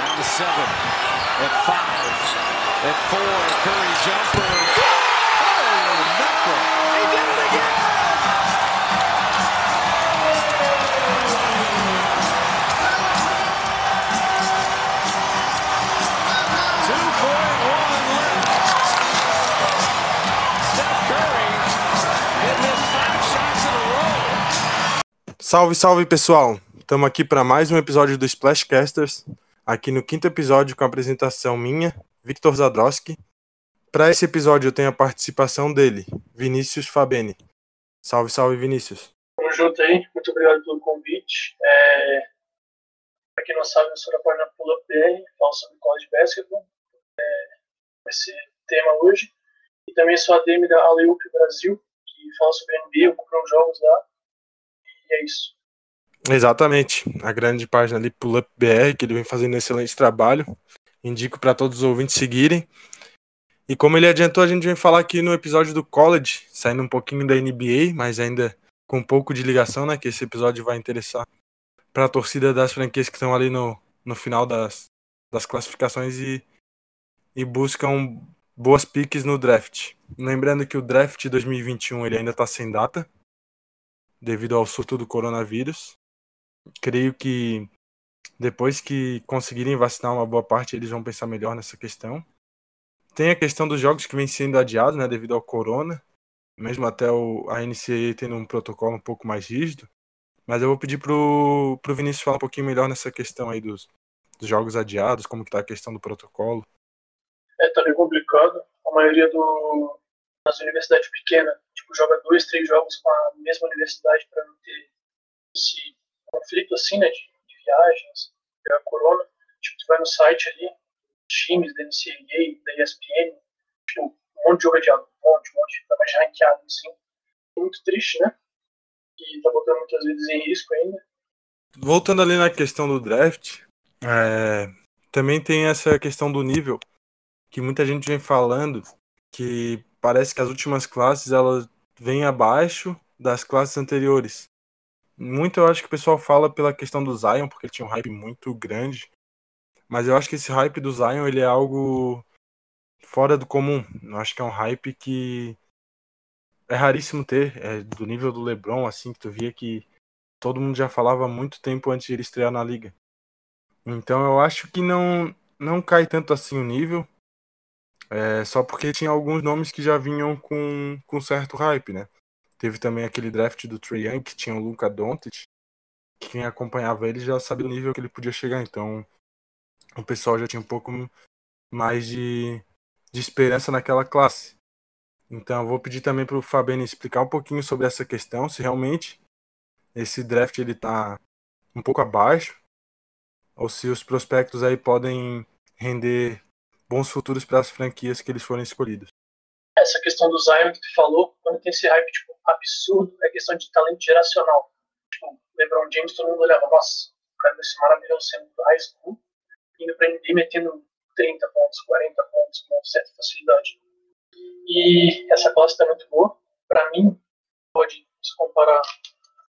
Down to seven. At five. At four. Curry jumper. Oh, knuckle. He did it again. Salve, salve pessoal! Estamos aqui para mais um episódio do Splashcasters, aqui no quinto episódio com a apresentação minha, Victor Zadrowski. Para esse episódio eu tenho a participação dele, Vinícius Fabeni. Salve, salve Vinícius. Tamo junto aí, muito obrigado pelo convite. É... Pra quem não sabe, eu sou da página Pull Up falo sobre college basketball, é... esse tema hoje. E também sou ADM da Aleup Brasil, que fala sobre NBA, eu compro jogos lá. E é isso. Exatamente, a grande página ali Pull Up que ele vem fazendo um excelente trabalho. Indico para todos os ouvintes seguirem. E como ele adiantou, a gente vem falar aqui no episódio do college, saindo um pouquinho da NBA, mas ainda com um pouco de ligação, né? Que esse episódio vai interessar para a torcida das franquias que estão ali no, no final das, das classificações e, e buscam boas piques no draft. Lembrando que o draft 2021 ele ainda está sem data, devido ao surto do coronavírus. Creio que depois que conseguirem vacinar uma boa parte, eles vão pensar melhor nessa questão. Tem a questão dos jogos que vem sendo adiados, né, devido ao corona, mesmo até o, a NCAA tendo um protocolo um pouco mais rígido. Mas eu vou pedir pro, pro Vinícius falar um pouquinho melhor nessa questão aí dos, dos jogos adiados, como que tá a questão do protocolo. É, tá bem complicado. A maioria do, das universidades pequenas, tipo, joga dois, três jogos com a mesma universidade para não ter esse conflito assim, né, de, de viagens, a corona. Tipo, tu vai no site ali, times da NCAA, da ESPN, tipo, um monte de jogo adiado, um monte, um monte, tá mais ranqueado, assim. Muito triste, né? E tá botando muitas vezes em risco ainda. Voltando ali na questão do draft, é, também tem essa questão do nível, que muita gente vem falando, que parece que as últimas classes elas vêm abaixo das classes anteriores. Muito eu acho que o pessoal fala pela questão do Zion, porque ele tinha um hype muito grande. Mas eu acho que esse hype do Zion ele é algo fora do comum. Eu acho que é um hype que é raríssimo ter, é do nível do LeBron, assim, que tu via que todo mundo já falava muito tempo antes de ele estrear na liga. Então eu acho que não não cai tanto assim o nível, é, só porque tinha alguns nomes que já vinham com, com certo hype, né? Teve também aquele draft do Trae Young, que tinha o Luka Doncic, que quem acompanhava ele já sabia o nível que ele podia chegar, então o pessoal já tinha um pouco mais de, de esperança naquela classe. Então eu vou pedir também para o Fabiano explicar um pouquinho sobre essa questão, se realmente esse draft ele tá um pouco abaixo, ou se os prospectos aí podem render bons futuros para as franquias que eles forem escolhidos. Essa questão do Zion que tu falou, quando tem esse hype tipo, absurdo, é questão de talento geracional. Tipo, LeBron James, todo mundo olhava, nossa, o cara desse maravilhoso sendo do high school, indo pra NBA metendo 30 pontos, 40 pontos com certa facilidade. E essa classe está muito boa. Para mim, pode se comparar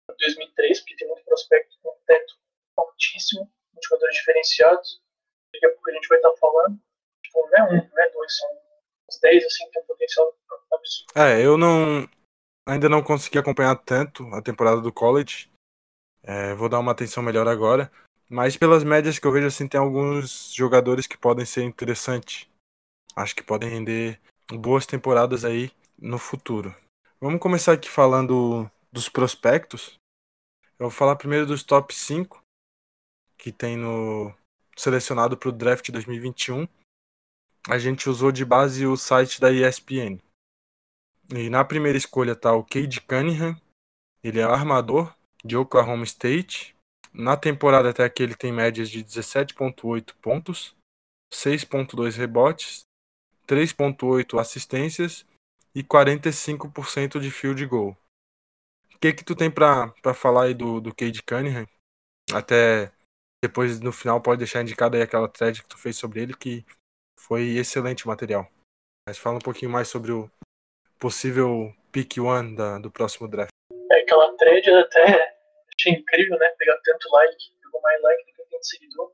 a 2003, porque tem muito prospecto com um teto altíssimo, jogadores diferenciados. Daqui a pouco a gente vai estar falando. Tipo, não é um, não é dois, são uns 10 assim, tem um potencial absurdo. É, eu não ainda não consegui acompanhar tanto a temporada do college. É, vou dar uma atenção melhor agora. Mas pelas médias que eu vejo, assim, tem alguns jogadores que podem ser interessantes. Acho que podem render boas temporadas aí no futuro. Vamos começar aqui falando dos prospectos. Eu vou falar primeiro dos top 5 que tem no selecionado para o draft 2021. A gente usou de base o site da ESPN. E na primeira escolha tá o Cade Cunningham. Ele é armador de Oklahoma State. Na temporada até aqui ele tem médias de 17.8 pontos, 6.2 rebotes, 3.8 assistências e 45% de field goal. O que que tu tem pra falar aí do, do Cade Cunningham? Até depois no final pode deixar indicado aí aquela thread que tu fez sobre ele que foi excelente o material. Mas fala um pouquinho mais sobre o possível pick one da, do próximo draft. É aquela thread eu até achei incrível, né? Pegar tanto like, pegou mais like do que de seguidor.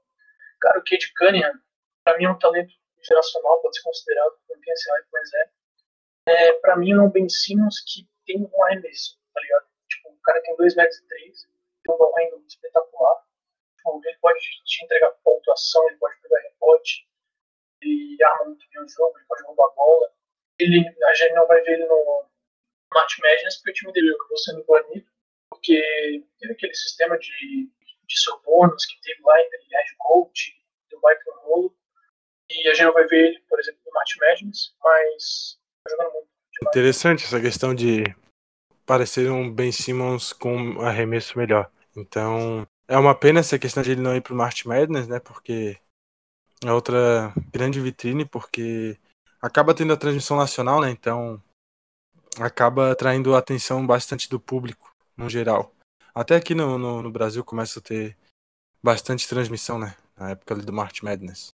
Cara, o Cade Cunningham, para mim é um talento geracional, pode ser considerado, não tem esse hype, mas é. é para mim é um Ben Simmons que tem um arremesso, tá ligado? Tipo, o cara tem 2 metros e 3, tem um handle espetacular. Tipo, ele pode te entregar pontuação, ele pode pegar rebote, ele arma muito bem o jogo, ele pode roubar a bola. Ele, a gente não vai ver ele no Match Madness porque o time dele acabou sendo banido, porque teve aquele sistema de, de subornos que teve lá entre head coach e o Michael Rolo. E a gente não vai ver ele, por exemplo, no Match Madness, mas tá jogando muito. Interessante essa questão de parecer um Ben Simmons com um arremesso melhor. Então, é uma pena essa questão de ele não ir pro March Madness, né? Porque é outra grande vitrine, porque acaba tendo a transmissão nacional, né? Então, acaba atraindo a atenção bastante do público, no geral. Até aqui no, no, no Brasil começa a ter bastante transmissão, né? Na época ali do March Madness.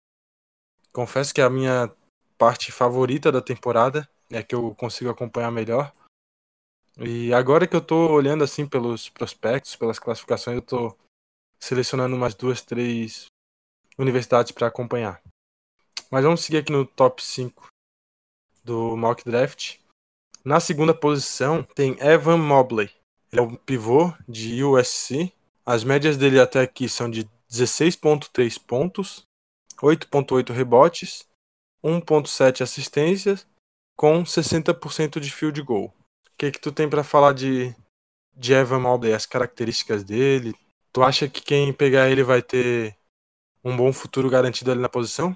Confesso que a minha parte favorita da temporada é que eu consigo acompanhar melhor. E agora que eu tô olhando assim pelos prospectos, pelas classificações, eu tô selecionando umas duas, três universidades para acompanhar. Mas vamos seguir aqui no top 5 do mock draft. Na segunda posição tem Evan Mobley. Ele é um pivô de USC. As médias dele até aqui são de 16.3 pontos, 8.8 rebotes, 1.7 assistências, com 60% de field goal. O que que tu tem para falar de, de Evan Mobley, as características dele? Tu acha que quem pegar ele vai ter um bom futuro garantido ali na posição?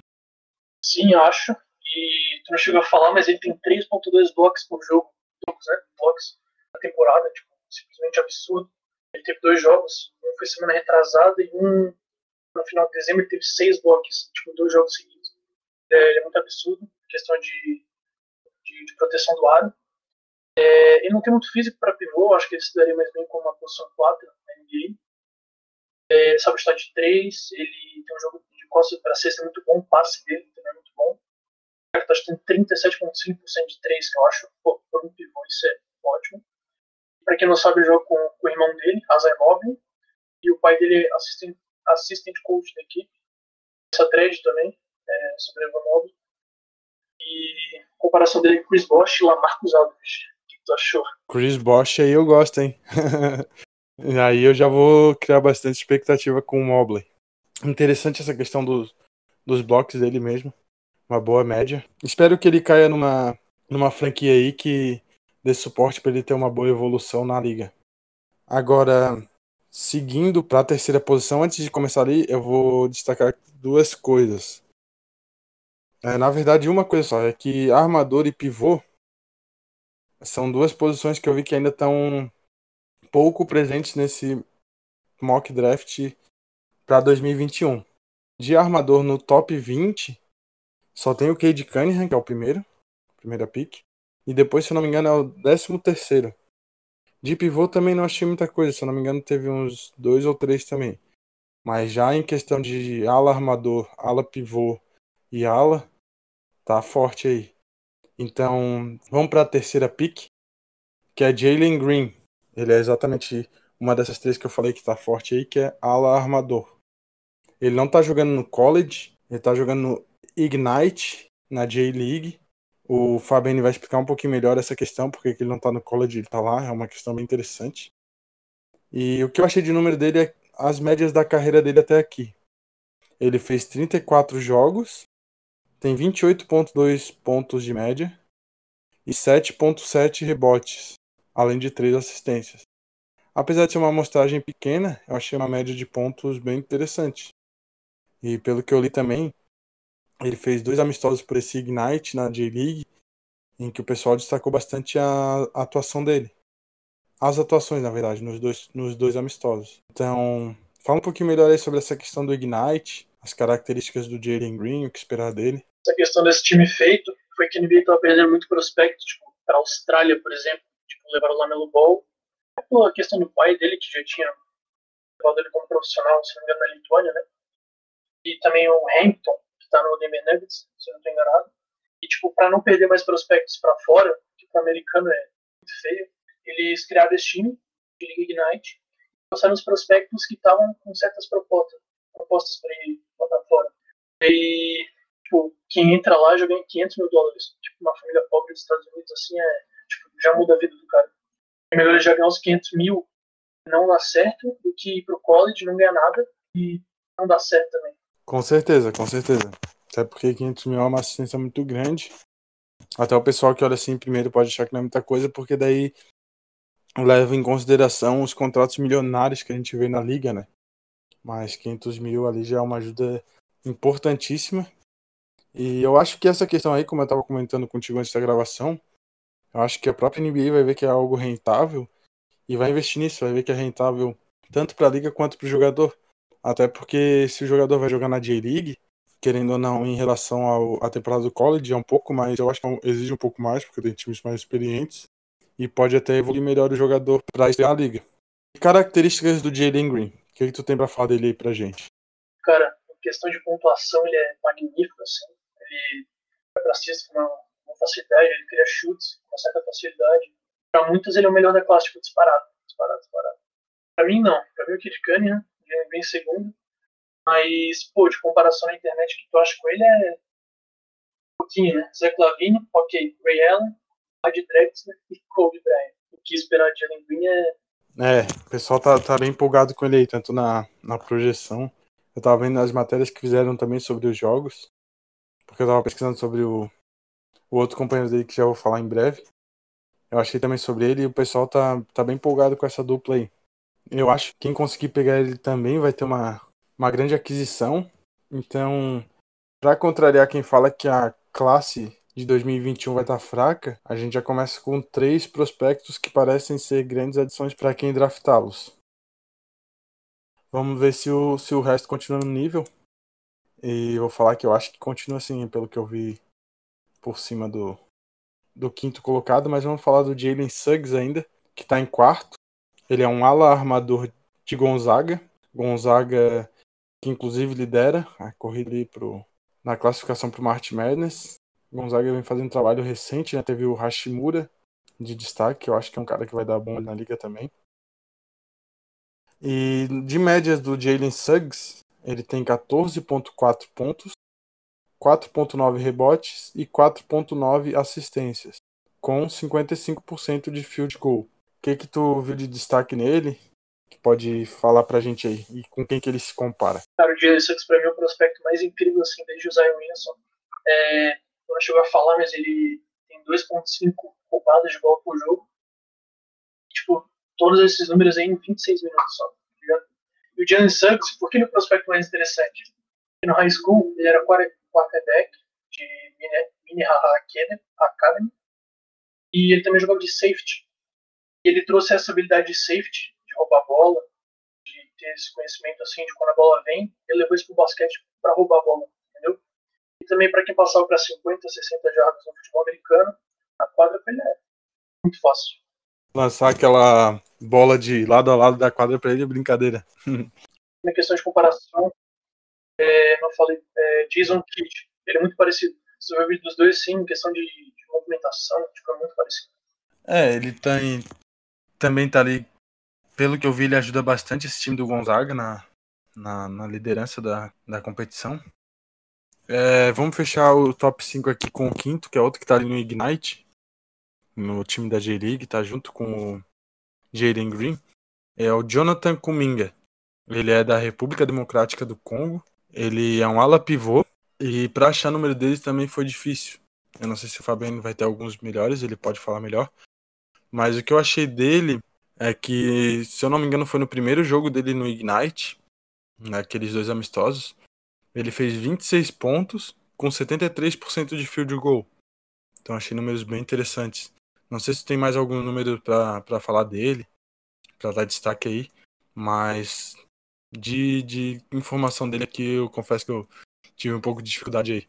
Sim, acho. E tu não chegou a falar, mas ele tem 3.2 blocos por jogo. Blocos, né? Blocos na temporada, tipo, simplesmente absurdo. Ele teve dois jogos, um foi semana retrasada e um no final de dezembro ele teve seis blocos, tipo, dois jogos seguidos. É, ele é muito absurdo, questão de, de, de proteção do aro. É, ele não tem muito físico para pivô, acho que ele se daria mais bem com uma posição 4 na NBA. É, de 3, ele tem um jogo de costas para cesta muito bom, o passe dele também é muito bom. Está chutando 37,5% de 3, que eu acho, pô, por um pivô, isso é ótimo. Para quem não sabe, ele joga com, com o irmão dele, Azai Mobley, e o pai dele é assistant coach da equipe. Essa thread também, é, sobre Mobley. E comparação dele com Chris Bosh e Lamarcus Aldridge. O que tu achou? Chris Bosh aí eu gosto, hein? aí eu já vou criar bastante expectativa com o Mobley. Interessante essa questão dos, dos blocos dele mesmo. Uma boa média. Espero que ele caia numa, numa franquia aí que dê suporte para ele ter uma boa evolução na liga. Agora, seguindo para a terceira posição, antes de começar ali, eu vou destacar duas coisas. É, na verdade, uma coisa só, é que armador e pivô são duas posições que eu vi que ainda estão pouco presentes nesse mock draft para 2021. De armador no top 20, só tem o Cade Cunningham, que é o primeiro, primeira pick, e depois, se eu não me engano, é o décimo terceiro. De pivô também não achei muita coisa, se eu não me engano, teve uns dois ou três também. Mas já em questão de ala armador, ala pivô e ala, tá forte aí. Então, vamos para a terceira pick, que é Jalen Green. Ele é exatamente uma dessas três que eu falei que tá forte aí, que é ala armador. Ele não tá jogando no college, ele tá jogando no Ignite, na J-League. O Fabiano vai explicar um pouquinho melhor essa questão, porque ele não tá no college, ele tá lá, é uma questão bem interessante. E o que eu achei de número dele é as médias da carreira dele até aqui. Ele fez 34 jogos, tem 28,2 pontos de média e 7,7 rebotes, além de 3 assistências. Apesar de ser uma amostragem pequena, eu achei uma média de pontos bem interessante. E pelo que eu li também, ele fez dois amistosos por esse Ignite na J-League, em que o pessoal destacou bastante a, atuação dele. As atuações, na verdade, nos dois, nos dois amistosos. Então, fala um pouquinho melhor aí sobre essa questão do Ignite, as características do Jalen Green, o que esperar dele. Essa questão desse time feito foi que NBA estava perdendo muito prospecto, tipo, para a Austrália, por exemplo, tipo, levaram o Lamelo Ball, a questão do pai dele, que já tinha levado ele como profissional, se não me engano, na Lituânia, né? E também o Hampton, que está no Denver Nuggets, se eu não estou enganado. E, tipo, para não perder mais prospectos para fora, que o americano é muito feio, eles criaram esse time, de Liga Ignite, passaram os prospectos que estavam com certas propostas, propostas para ele botar fora. E, tipo, quem entra lá já ganha 500 mil dólares. Tipo, uma família pobre dos Estados Unidos, assim, é, já muda a vida do cara. É melhor ele já ganhar uns 500 mil não dá certo do que ir pro college, não ganhar nada e não dá certo também. Com certeza, com certeza. Até porque 500 mil é uma assistência muito grande. Até o pessoal que olha assim primeiro pode achar que não é muita coisa, porque daí leva em consideração os contratos milionários que a gente vê na liga, né? Mas 500 mil ali já é uma ajuda importantíssima. E eu acho que essa questão aí, como eu estava comentando contigo antes da gravação, eu acho que a própria NBA vai ver que é algo rentável e vai investir nisso, vai ver que é rentável tanto para a liga quanto para o jogador. Até porque se o jogador vai jogar na J-League, querendo ou não, em relação à temporada do college, é um pouco mais, eu acho que é exige um pouco mais, porque tem times mais experientes, e pode até evoluir melhor o jogador para estrear a liga. Características do Jalen Green, o que, que tu tem para falar dele aí pra gente? Cara, em questão de pontuação, ele é magnífico, assim. Ele cesta com uma, uma facilidade, ele cria chutes com certa facilidade. Para muitos, ele é o melhor da classe, tipo, disparado, disparado, disparado. Para mim, não. Para mim, o Kid Cunningham, ele vem segundo. Mas, pô, de comparação na internet, que tu acha com ele é um pouquinho, né? Zé Clavini, ok. Ray Allen, Ed Drexler e Kobe Bryant. O que esperar de Green é... É, o pessoal tá, tá bem empolgado com ele aí, tanto na, na projeção. Eu tava vendo as matérias que fizeram também sobre os jogos. Porque eu tava pesquisando sobre o, o outro companheiro dele que já vou falar em breve. Eu achei também sobre ele e o pessoal tá, tá bem empolgado com essa dupla aí. Eu acho que quem conseguir pegar ele também vai ter uma, uma grande aquisição. Então, para contrariar quem fala que a classe de 2021 vai estar tá fraca, a gente já começa com três prospectos que parecem ser grandes adições para quem draftá-los. Vamos ver se o, se o resto continua no nível. E vou falar que eu acho que continua assim, pelo que eu vi por cima do, do quinto colocado, mas vamos falar do Jalen Suggs ainda, que está em quarto. Ele é um ala armador de Gonzaga. Gonzaga que inclusive lidera a corrida ali pro, na classificação para o March Madness. Gonzaga vem fazendo um trabalho recente, né? Teve o Hashimura de destaque, que eu acho que é um cara que vai dar bom na liga também. E de médias do Jalen Suggs, ele tem 14.4 pontos, 4.9 rebotes e 4.9 assistências, com 55% de field goal. O que que tu viu de destaque nele? Que pode falar pra gente aí. E com quem que ele se compara? Cara, o Jalen Suggs pra mim é o prospecto mais incrível assim, desde o Zion Williamson. É, não chegou a falar, mas ele tem 2.5 roubadas de bola por jogo. Tipo, todos esses números aí em 26 minutos só. Tá e o Jalen Suggs, por que ele é o prospecto mais interessante? No high school ele era quarterback de Minnehaha Academy e ele também jogava de safety ele trouxe essa habilidade de safety, de roubar a bola, de ter esse conhecimento assim de quando a bola vem, ele levou isso pro basquete para roubar a bola, entendeu? E também para quem passava para 50, 60 jardas no futebol americano, a quadra para ele é muito fácil. Lançar aquela bola de lado a lado da quadra para ele é brincadeira. Na questão de comparação, é, não falei, é, Jason Kidd, ele é muito parecido. Vai ver dos dois, sim, em questão de, de movimentação, tipo, é muito parecido. É, ele tem também tá ali, pelo que eu vi, ele ajuda bastante esse time do Gonzaga na, na, na liderança da, da competição. É, vamos fechar o top 5 aqui com o quinto, que é outro que tá ali no Ignite, no time da J-League, tá junto com o Jaden Green. É o Jonathan Kuminga. Ele é da República Democrática do Congo. Ele é um ala pivô. E para achar o número dele também foi difícil. Eu não sei se o Fabiano vai ter alguns melhores, ele pode falar melhor. Mas o que eu achei dele é que, se eu não me engano, foi no primeiro jogo dele no Ignite, naqueles dois amistosos. Ele fez 26 pontos com 73% de field goal. Então achei números bem interessantes. Não sei se tem mais algum número para falar dele, para dar destaque aí, mas de, de informação dele aqui eu confesso que eu tive um pouco de dificuldade aí.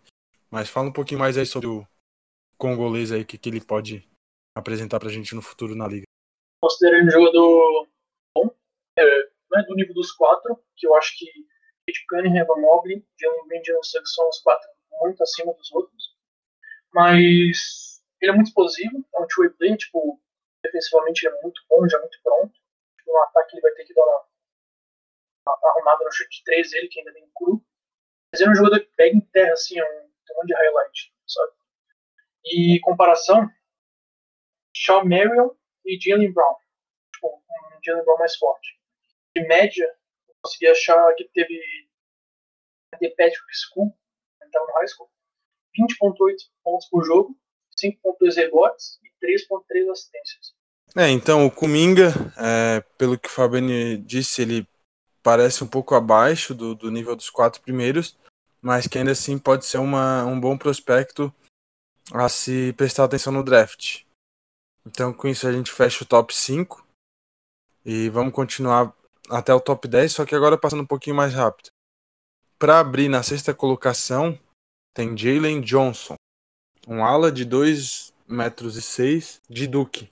Mas fala um pouquinho mais aí sobre o congolês aí, que, que ele pode apresentar pra gente no futuro na liga? Considero ele um jogador bom, é, não é do nível dos quatro, que eu acho que Kate Cunningham, Evan Mobley, Jalen Green Jalen Suggs são os quatro muito acima dos outros, mas ele é muito explosivo, é um two-way player, tipo, defensivamente ele é muito bom, já muito pronto, tipo, no ataque ele vai ter que dar uma, uma arrumada no chute de três ele, que ainda tem cru, Mas ele é um jogador que pega em terra, assim, é um, monte de highlight, sabe? E comparação, Shawn Marion e Jalen Brown. Tipo, um Jalen Brown mais forte. De média, eu consegui achar que teve The Patrick School, então no high school, 20.8 pontos por jogo, 5.2 rebotes e 3.3 assistências. É, então o Kuminga, é, pelo que o Fabiani disse, ele parece um pouco abaixo do, do nível dos quatro primeiros, mas que ainda assim pode ser uma, um bom prospecto a se prestar atenção no draft. Então com isso a gente fecha o top 5 e vamos continuar até o top 10, só que agora passando um pouquinho mais rápido. Para abrir na sexta colocação, tem Jalen Johnson, um ala de 2 metros e 6 de Duke.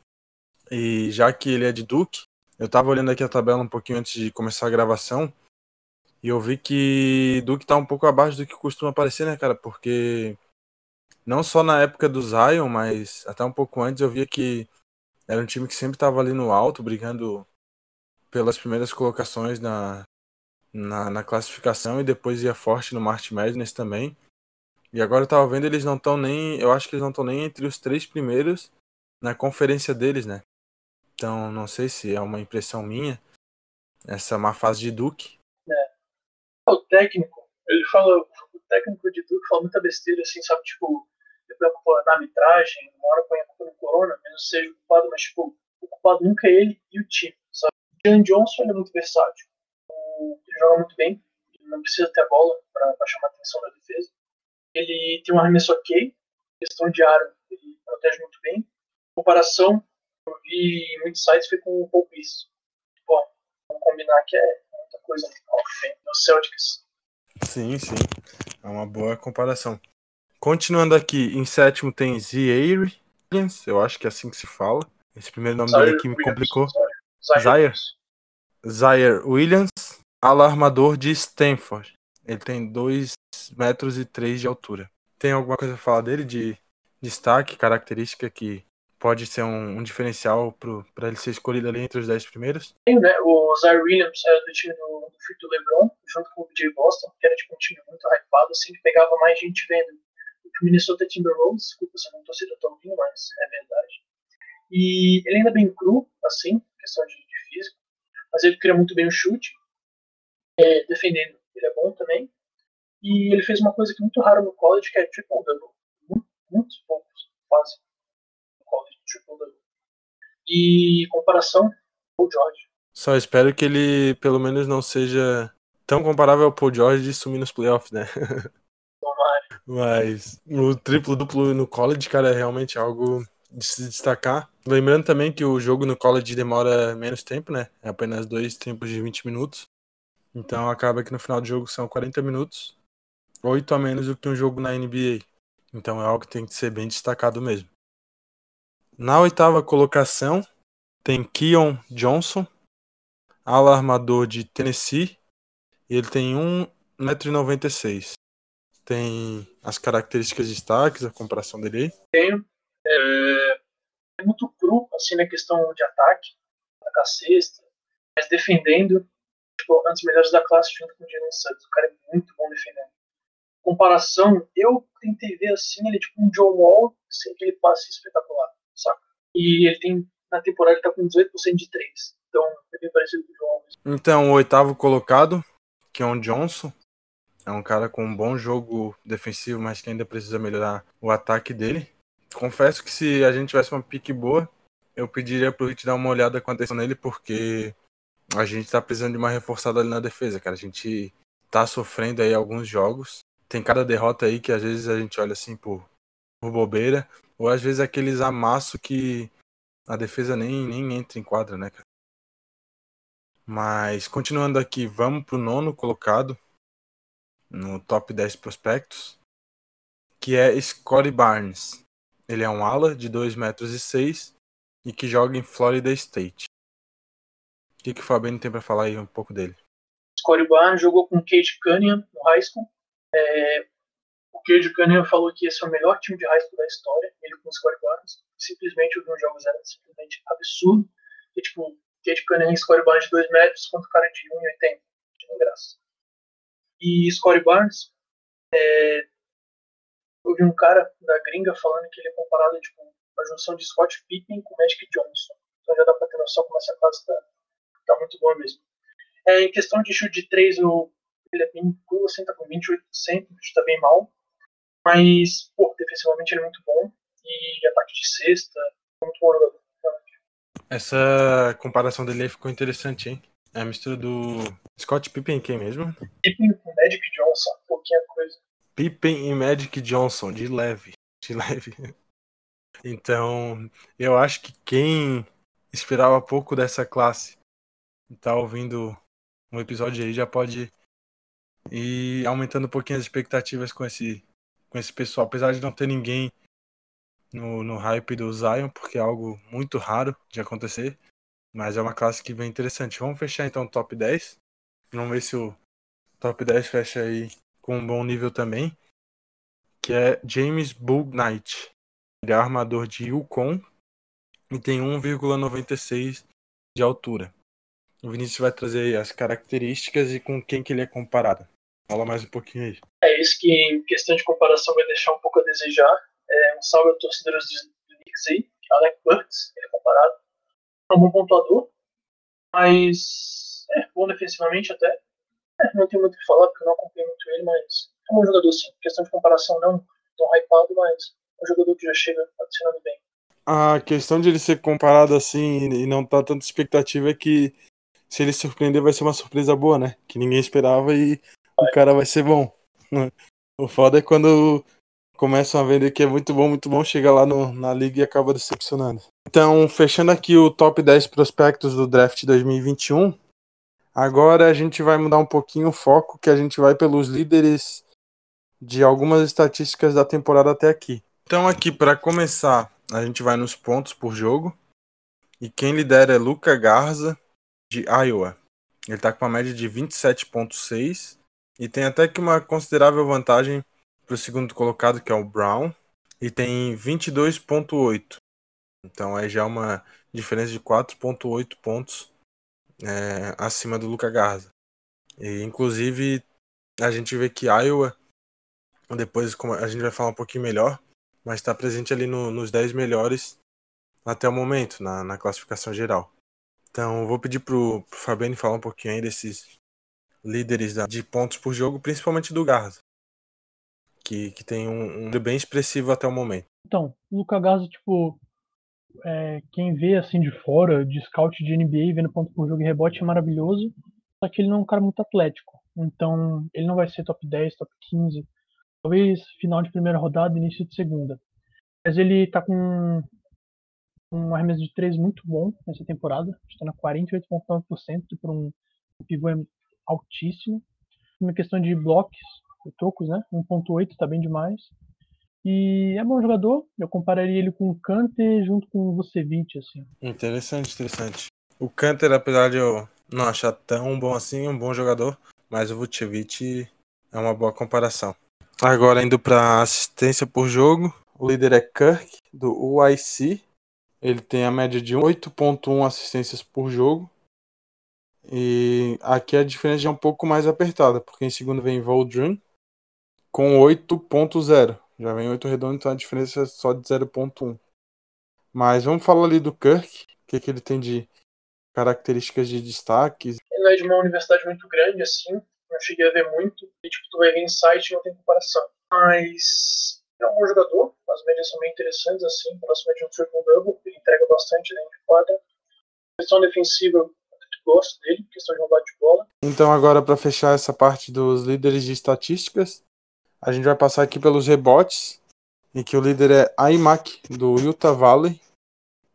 E já que ele é de Duke, eu tava olhando aqui a tabela um pouquinho antes de começar a gravação e eu vi que Duke tá um pouco abaixo do que costuma parecer, né, cara? Porque não só na época do Zion, mas até um pouco antes eu via que era um time que sempre tava ali no alto, brigando pelas primeiras colocações na, na, na classificação e depois ia forte no March Madness também. E agora eu tava vendo, eles não estão nem. Eu acho que eles não estão nem entre os três primeiros na conferência deles, né? Então não sei se é uma impressão minha. Essa má fase de Duke. É. O técnico, ele fala. O técnico de Duke fala muita besteira, assim, sabe? Tipo, depois na arbitragem, uma hora põe a culpa no Corona, mesmo seja o culpado, mas tipo, o culpado nunca é ele e o time, sabe? O Jalen Johnson ele é muito versátil. Ele joga muito bem, ele não precisa ter a bola para chamar a atenção da defesa ele tem um arremesso ok, questão de ar ele protege muito bem. Comparação, eu vi em muitos sites, foi com o Paul Pierce. Bom, vamos combinar que é muita coisa no Celtics. Sim, sim. É uma boa comparação. Continuando aqui, em sétimo tem Zaire Williams, eu acho que é assim que se fala. Esse primeiro nome dele aqui me complicou. Zaire. Zaire Williams, alarmador de Stanford. Ele tem 2 metros e 3 de altura. Tem alguma coisa a falar dele de destaque, característica que pode ser um, um diferencial para ele ser escolhido ali entre os 10 primeiros? Tem, né? O Zaire Williams era do time do, do filho do LeBron, junto com o BJ Boston, que era tipo, um time muito hypado, assim, que pegava mais gente vendo. O Minnesota Timberwolves, desculpa se eu não torcida tão bem, mas é verdade. E ele ainda é bem cru, assim, questão de, de físico, mas ele cria muito bem o chute, é, defendendo ele é bom também. E ele fez uma coisa que é muito rara no college, que é triple double. Muito, muitos poucos fazem E comparação, Paul George. Só espero que ele pelo menos não seja tão comparável ao Paul George de sumir nos playoffs, né? Tomara. Mas o triplo duplo no college, cara, é realmente algo de se destacar. Lembrando também que o jogo no college demora menos tempo, né? É apenas dois tempos de 20 minutos. Então acaba que no final do jogo são 40 minutos, 8 a menos do que um jogo na NBA. Então é algo que tem que ser bem destacado mesmo. Na oitava colocação tem Keon Johnson, alarmador de Tennessee, e ele tem 1,96m. Tem as características de destaques, a comparação dele aí? Tenho. É, é muito cru, assim, na questão de ataque, na cesta, mas defendendo tipo, antes melhores da classe junto com o Jalen Suggs. O cara é muito bom defendendo. Comparação, eu tentei ver assim, ele tipo um Joe Wall sem aquele passe espetacular, saca? E ele tem, na temporada, ele tá com 18% de 3. Então, é bem parecido com o Joe Wall. Então, o oitavo colocado, que é o Johnson, é um cara com um bom jogo defensivo, mas que ainda precisa melhorar o ataque dele. Confesso que se a gente tivesse uma pique boa, eu pediria pro Hit dar uma olhada com atenção nele, porque a gente tá precisando de uma reforçada ali na defesa, cara. A gente tá sofrendo aí alguns jogos. Tem cada derrota aí que às vezes a gente olha assim por, por bobeira, ou às vezes aqueles amassos que a defesa nem, nem entra em quadra, né, cara? Mas continuando aqui, vamos pro nono colocado no top 10 prospectos, que é Scottie Barnes. Ele é um ala de 2 metros e 6 e que joga em Florida State. O que, que o Fabiano tem para falar aí um pouco dele? Scottie Barnes jogou com Cade Cunningham no high school. É, Cade Cunningham falou que esse é o melhor time de high school da história, ele com o Scottie Barnes. Simplesmente eu vi uns jogos era simplesmente absurdo. E, tipo, Cade Cunningham e Scottie Barnes de 2 metros contra o cara de 1,80. De graça. E Scottie Barnes, É, eu vi um cara da gringa falando que ele é comparado tipo, a junção de Scott Pippen com Magic Johnson. Então já dá pra ter noção como essa classe tá, tá muito boa mesmo. É, em questão de chute de 3, eu, ele é bem cool, assim, tá com 28%, está bem mal. Mas, pô, defensivamente ele é muito bom. E a parte de sexta, muito bom jogador. Essa comparação dele aí ficou interessante, hein? É a mistura do Scott Pippen quem mesmo? Pippen com Magic Johnson, pouquinha coisa. Pippen e Magic Johnson, de leve. De leve. Então, eu acho que quem esperava pouco dessa classe e tá ouvindo um episódio aí já pode ir aumentando um pouquinho as expectativas com esse, com esse pessoal. Apesar de não ter ninguém no, no hype do Zion, porque é algo muito raro de acontecer. Mas é uma classe que vem interessante. Vamos fechar então o top 10. Vamos ver se o top 10 fecha aí com um bom nível também. Que é James Bull Knight. Ele é armador de Yukon e tem 1,96 de altura. O Vinícius vai trazer as características e com quem que ele é comparado. Fala mais um pouquinho aí. É isso que, em questão de comparação, vai deixar um pouco a desejar. É, um salve aos torcedores do Knicks aí. Alec Burks, ele é comparado. É um bom pontuador, mas é bom defensivamente até. É, não tenho muito o que falar, porque eu não acompanho muito ele, mas é um bom jogador sim. Em questão de comparação, não tão hypado, mas é um jogador que já chega adicionando bem. A questão de ele ser comparado assim e não tá tanta expectativa é que se ele surpreender vai ser uma surpresa boa, né? Que ninguém esperava e o cara vai ser bom. O foda é quando começam a vender que é muito bom, muito bom, chega lá no, na liga e acaba decepcionando. Então, fechando aqui o top 10 prospectos do draft 2021, agora a gente vai mudar um pouquinho o foco, que a gente vai pelos líderes de algumas estatísticas da temporada até aqui. Então, aqui para começar, a gente vai nos pontos por jogo. E quem lidera é Luca Garza, de Iowa. Ele está com uma média de 27,6 e tem até que uma considerável vantagem para o segundo colocado, que é o Brown, e tem 22,8. Então é já uma diferença de 4,8 pontos é, acima do Luca Garza. E, inclusive, a gente vê que Iowa, depois a gente vai falar um pouquinho melhor, mas está presente ali no, nos 10 melhores até o momento, na, na classificação geral. Então, vou pedir pro, pro Fabiano falar um pouquinho aí desses líderes de pontos por jogo, principalmente do Garza que, que tem um, um bem expressivo até o momento. Então, o Luca Garza, tipo, é, quem vê assim de fora, de scout de NBA, vendo ponto por jogo e rebote é maravilhoso, só que ele não é um cara muito atlético. Então, ele não vai ser top 10, top 15, talvez final de primeira rodada, início de segunda. Mas ele tá com um arremesso de 3 muito bom nessa temporada, está na 48,9%, que por um pivô altíssimo. Uma questão de blocos, tocos, né? 1.8 tá bem demais. E é bom jogador, eu compararia ele com o Kanter junto com o Vucevic, assim. Interessante, interessante. O Kanter, apesar de eu não achar tão bom assim, é um bom jogador, mas o Vucevic é uma boa comparação. Agora indo para assistência por jogo, o líder é Kirk, do UIC. Ele tem a média de 8.1 assistências por jogo. E aqui a diferença é um pouco mais apertada, porque em segundo vem Voldrin, com 8.0. Já vem 8 redondo, então a diferença é só de 0.1. Mas vamos falar ali do Kirk, o que, que ele tem de características de destaque. Ele é de uma universidade muito grande, assim, não cheguei a ver muito, e tipo, tu vai ver em site não tem comparação. Mas é um bom jogador, as médias são bem interessantes, assim, próximo de um triple-double, ele entrega bastante dentro de quadra. Questão defensiva, gosto dele, de bola. Então agora para fechar essa parte dos líderes de estatísticas, a gente vai passar aqui pelos rebotes, em que o líder é Aimak, do Utah Valley.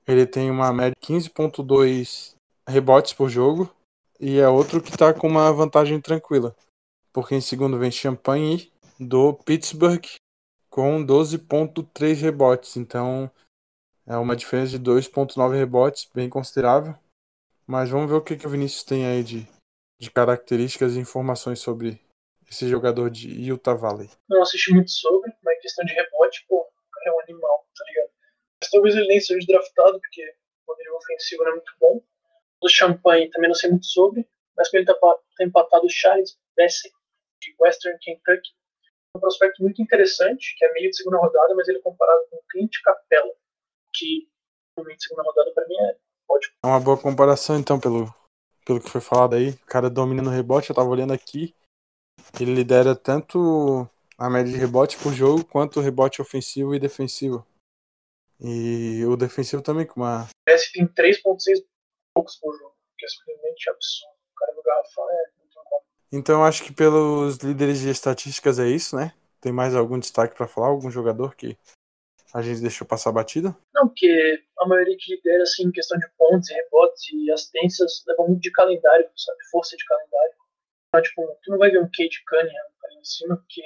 Ele tem uma média de 15.2 rebotes por jogo. E é outro que está com uma vantagem tranquila. Porque em segundo vem Champagne, do Pittsburgh, com 12.3 rebotes. Então é uma diferença de 2.9 rebotes, bem considerável. Mas vamos ver o que, que o Vinícius tem aí de, de características e informações sobre esse jogador de Utah Valley? Não assisti muito sobre, mas questão de rebote, pô, é um animal, tá ligado? Mas talvez ele nem seja draftado, porque o poderio ofensivo não é muito bom. O Champagne também não sei muito sobre, mas ele tá, tá empatado o Charles Bessie, de Western Kentucky. um prospecto muito interessante, que é meio de segunda rodada, mas ele é comparado com o Clint Capella, que no meio de segunda rodada para mim é ótimo. É uma boa comparação, então, pelo, pelo que foi falado aí. O cara domina no rebote, eu tava olhando aqui. Ele lidera tanto a média de rebote por jogo, quanto o rebote ofensivo e defensivo. E o defensivo também com uma. Parece que tem 3.6 poucos por jogo, que é simplesmente absurdo. O cara do garrafão é muito bom. Então acho que pelos líderes de estatísticas é isso, né? Tem mais algum destaque para falar? Algum jogador que a gente deixou passar batida? Não, porque a maioria que lidera, assim, em questão de pontos, rebotes e assistências, leva muito de calendário, sabe? Força de calendário. Então, tipo, tu não vai ver um Kate Cunningham ali em cima, porque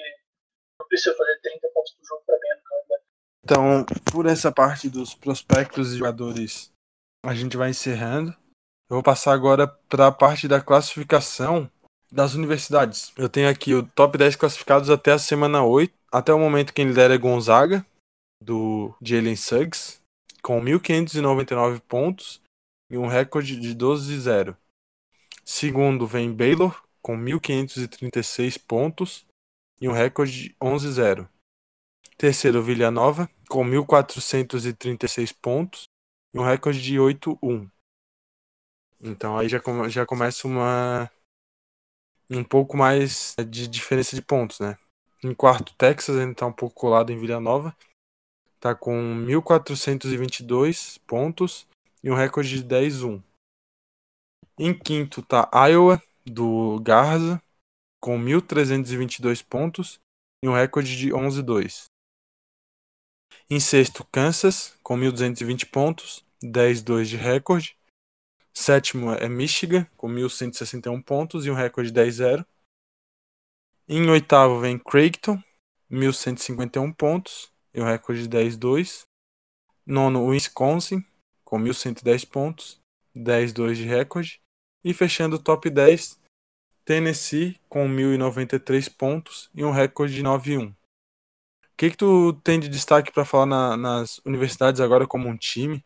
não precisa fazer 30 pontos por jogo para ganhar no calendário. Então, por essa parte dos prospectos e jogadores, a gente vai encerrando. Eu vou passar agora para a parte da classificação das universidades. Eu tenho aqui o top 10 classificados até a semana 8. Até o momento quem lidera é Gonzaga, do Jalen Suggs, com 1.599 pontos e um recorde de 12-0. Segundo vem Baylor, com 1.536 pontos e um recorde de 11-0. Terceiro, Villanova, com 1.436 pontos e um recorde de 8-1. Então aí já, come, já começa uma um pouco mais de diferença de pontos, né? Em quarto, Texas ainda está um pouco colado em Villanova. Está com 1.422 pontos e um recorde de 10-1. Em quinto está Iowa, do Garza, com 1.322 pontos e um recorde de 11-2. Em sexto, Kansas, com 1.220 pontos, 10-2 de recorde. Sétimo é Michigan, com 1.161 pontos e um recorde de 10-0. Em oitavo vem Creighton, 1.151 pontos e um recorde de 10-2. Nono, Wisconsin, com 1.110 pontos, 10-2 de recorde. E fechando o top 10, Tennessee, com 1.093 pontos e um recorde de 9-1. O que, que tu tem de destaque para falar na, nas universidades agora como um time?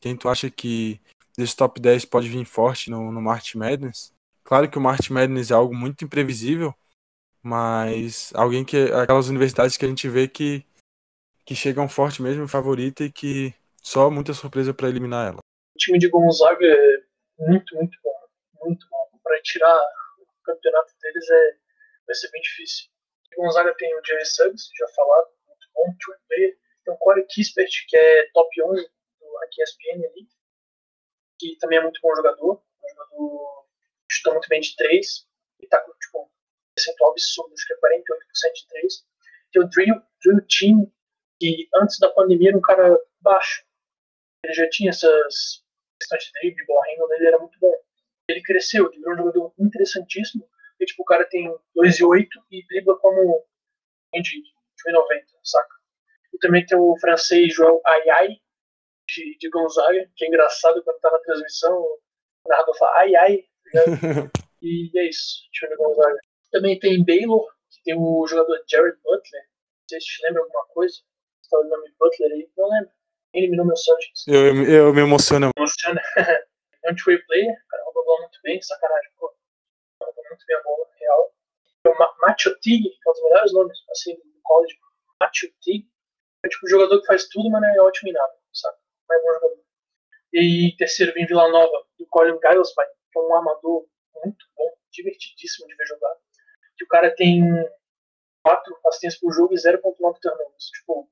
Quem tu acha que desse top 10 pode vir forte no, no March Madness. Claro que o March Madness é algo muito imprevisível, mas alguém que aquelas universidades que a gente vê que que chegam forte mesmo, favorita e que só muita surpresa para eliminar ela. O time de Gonzaga é muito, muito bom, muito bom. Para tirar o campeonato deles é vai ser bem difícil. O Gonzaga tem o Jerry Suggs, já falado, muito bom, player. Tem o Corey Kispert, que é top 11 do aqui ESPN ali que também é muito bom jogador. Um jogador que chuta muito bem de 3. Ele tá com tipo, um percentual absurdo, acho que é 48% de 3. Tem o Drill, Drill Team, que antes da pandemia era um cara baixo. Ele já tinha essas questões de drible, ball handle dele era muito bom. Ele cresceu, ele virou um jogador interessantíssimo. E, tipo, o cara tem 2,8 e dribla como de 1,90, saca? E também tem o francês João Ayai, de, de Gonzaga, que é engraçado quando tá na transmissão, o narrador fala ai ai, tá e é isso, time Gonzaga. Também tem Baylor, que tem o jogador Jared Butler, não sei se te lembra alguma coisa, tá o nome Butler aí, não lembro. Ele eliminou meu Celtics. Eu, eu me emociono. Emociona. é um two player, o cara rouba a bola muito bem, sacanagem, pô. Rouba muito bem a bola, real. O Macho Tig, que é um dos melhores nomes, assim, do college. Macho Tig. É tipo um jogador que faz tudo, mas não é ótimo em nada, sabe? mais bom jogador. E terceiro vem Vila Nova, do Colin Giles, que é um armador muito bom, divertidíssimo de ver jogar. Que o cara tem 4 assistências por jogo e 0.9 turnovers. Tipo,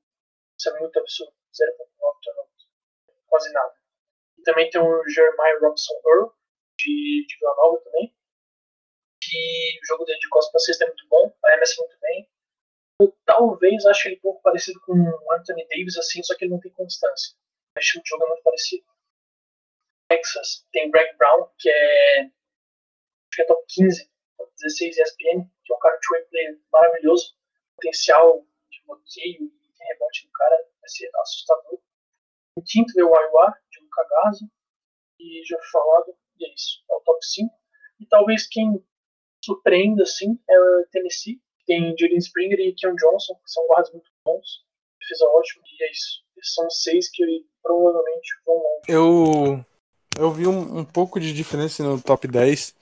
isso é muito absurdo. 0.9 turnovers. Quase nada. E também tem o Jeremiah Robson Earl, de, de Vila Nova também. Que o jogo dele de costas para sexta é muito bom, arremessa muito bem. Eu talvez ache ele um pouco parecido com o Anthony Davis, assim, só que ele não tem constância estilo de jogo é muito parecido. Texas tem Greg Brown, que é, acho que é top 15, top 16 ESPN, que é um cara de player maravilhoso, potencial de bloqueio e rebote do cara vai ser assustador. Em quinto veio o Iowa, de Luca Garza, e já falado, e é isso, é o top 5. E talvez quem surpreenda assim é o Tennessee, tem Jaden Springer e Keon Johnson, que são guardas muito bons, defesa ótima, e é isso. São seis que provavelmente vão longe. Eu, eu vi um, um pouco de diferença no top 10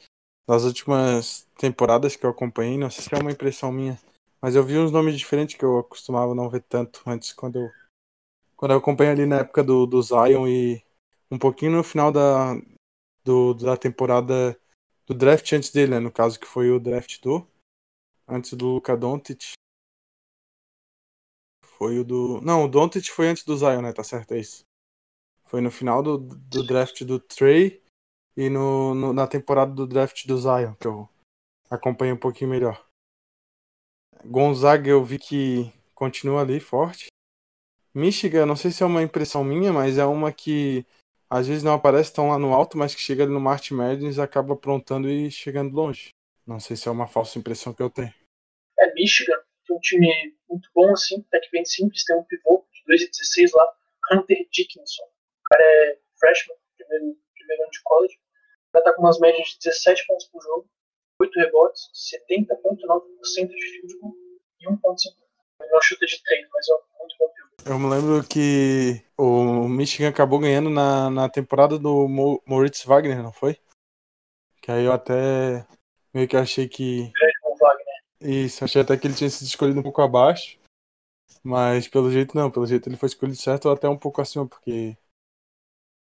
nas últimas temporadas que eu acompanhei. Não sei se é uma impressão minha, Mas eu vi uns nomes diferentes que eu costumava não ver tanto antes, quando eu, quando eu acompanho ali na época do, do Zion e um pouquinho no final da, do, da temporada do draft antes dele, né? No caso que foi o draft do antes do Luka Doncic. Foi o do. Não, o Doncic foi antes do Zion, né? Tá certo, é isso. Foi no final do, do draft do Trey e no, no, na temporada do draft do Zion, que eu acompanho um pouquinho melhor. Gonzaga eu vi que continua ali forte. Michigan, não sei se é uma impressão minha, mas é uma que às vezes não aparece tão lá no alto, mas que chega ali no Martin Madness acaba aprontando e chegando longe. Não sei se é uma falsa impressão que eu tenho. É Michigan, que é um time muito bom, assim, até que bem simples, tem um pivô de 2 e 16 lá, Hunter Dickinson. O cara é freshman, primeiro, primeiro ano de college. Cara tá com umas médias de 17 pontos por jogo, 8 rebotes, 70,9% de field goal e 1,5. Ele não chuta de treino, mas é muito bom. Eu me lembro que o Michigan acabou ganhando na, na temporada do Mo, Moritz Wagner, não foi? Que aí eu até meio que achei que. É. Isso, achei até que ele tinha sido escolhido um pouco abaixo. Mas pelo jeito não, pelo jeito ele foi escolhido certo ou até um pouco acima, porque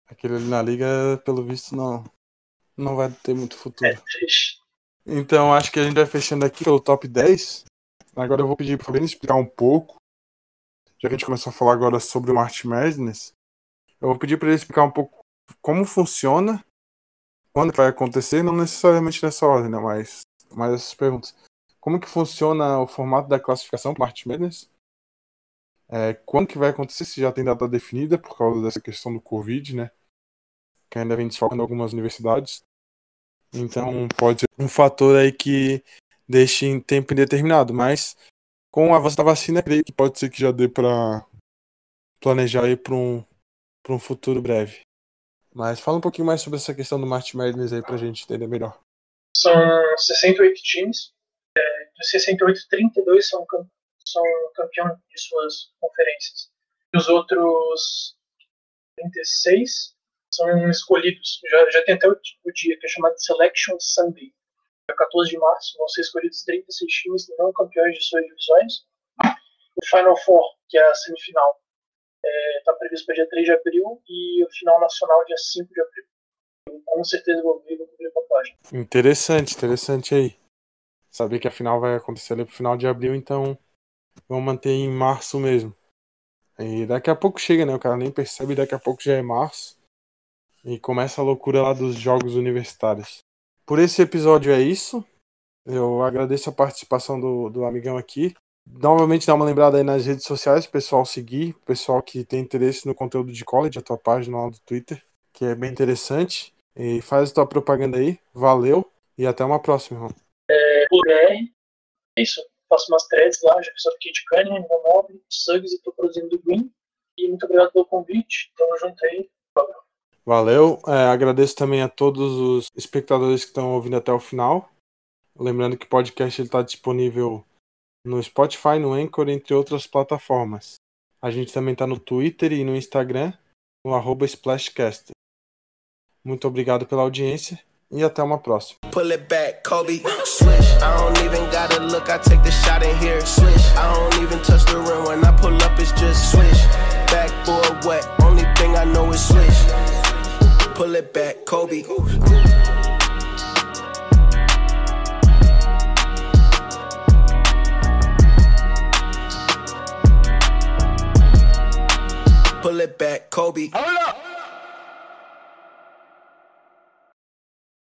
aquele ali na liga, pelo visto, não, não vai ter muito futuro. É triste. Então acho que a gente vai fechando aqui pelo top 10. Agora eu vou pedir para o explicar um pouco. Já que a gente começou a falar agora sobre o March Madness, eu vou pedir para ele explicar um pouco como funciona, quando vai acontecer, não necessariamente nessa ordem, né, mas, mas essas perguntas. Como que funciona o formato da classificação para March Madness? É, quando que vai acontecer, se já tem data definida por causa dessa questão do Covid, né? Que ainda vem desfalcando algumas universidades. Então pode ser um fator aí que deixe em tempo indeterminado, mas com o avanço da vacina, creio que pode ser que já dê para planejar aí para um, um futuro breve. Mas fala um pouquinho mais sobre essa questão do March Madness aí pra gente entender melhor. São 68 times. É, dos 68, 32 são, são campeões de suas conferências. E os outros 36 são escolhidos. Já, já tem até o, o dia que é chamado Selection Sunday. Dia 14 de março vão ser escolhidos 36 times não campeões de suas divisões. O Final Four, que é a semifinal, está é, previsto para dia 3 de abril e o final nacional dia 5 de abril. Eu, com certeza vou ver a página. Interessante, interessante aí. Saber que a final vai acontecer ali pro final de abril, então vamos manter em março mesmo. E daqui a pouco chega, né? O cara nem percebe, daqui a pouco já é março. E começa a loucura lá dos jogos universitários. Por esse episódio é isso. Eu agradeço a participação do, do amigão aqui. Novamente dá uma lembrada aí nas redes sociais, pessoal seguir, pessoal que tem interesse no conteúdo de college, a tua página lá do Twitter, que é bem interessante. E faz a tua propaganda aí. Valeu e até uma próxima, irmão. É, o é isso. Faço umas threads lá, já fiz o Kate Cunningham, meu nome, e tô produzindo do Green. E muito obrigado pelo convite. Tamo junto aí. Valeu. É, agradeço também a todos os espectadores que estão ouvindo até o final. Lembrando que o podcast está disponível no Spotify, no Anchor, entre outras plataformas. A gente também está no Twitter e no Instagram, no arroba Splashcaster. Muito obrigado pela audiência e até uma próxima. Pull it back, Kobe. I don't even gotta look, I take the shot in here. I don't even touch the rim when I pull up, it's just. Backboard wet, only thing I know is. Pull it back, Kobe. pull it back, Kobe. Hold up.